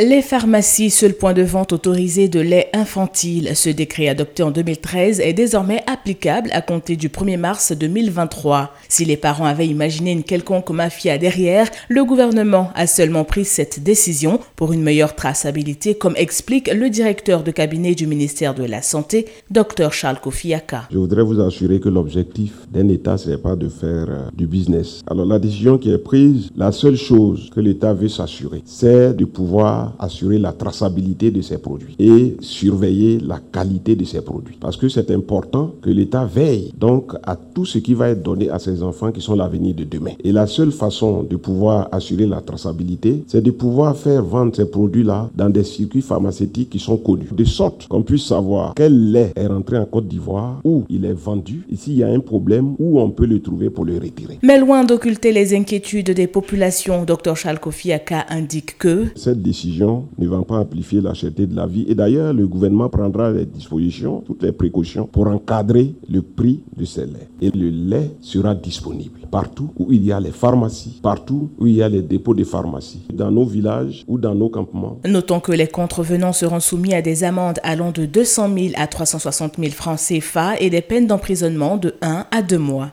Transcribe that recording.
Les pharmacies, seul point de vente autorisé de lait infantile. Ce décret adopté en 2013 est désormais applicable à compter du 1er mars 2023. Si les parents avaient imaginé une quelconque mafia derrière, le gouvernement a seulement pris cette décision pour une meilleure traçabilité, comme explique le directeur de cabinet du ministère de la Santé, Dr Charles Kofiaka. Je voudrais vous assurer que l'objectif d'un État, ce n'est pas de faire euh, du business. Alors la décision qui est prise, la seule chose que l'État veut s'assurer, c'est de pouvoir assurer la traçabilité de ces produits et surveiller la qualité de ces produits. Parce que c'est important que l'État veille donc à tout ce qui va être donné à ces enfants qui sont l'avenir de demain. Et la seule façon de pouvoir assurer la traçabilité, c'est de pouvoir faire vendre ces produits-là dans des circuits pharmaceutiques qui sont connus, de sorte qu'on puisse savoir quel lait est rentré en Côte d'Ivoire, où il est vendu, et s'il y a un problème, où on peut le trouver pour le retirer. Mais loin d'occulter les inquiétudes des populations, Dr Charles Kofiaka indique que cette décision ne va pas amplifier la cherté de la vie. Et d'ailleurs, le gouvernement prendra les dispositions, toutes les précautions pour encadrer le prix de ces laits. Et le lait sera disponible partout où il y a les pharmacies, partout où il y a les dépôts de pharmacie, dans nos villages ou dans nos campements. Notons que les contrevenants seront soumis à des amendes allant de 200 000 à 360 000 francs CFA et des peines d'emprisonnement de 1 à 2 mois.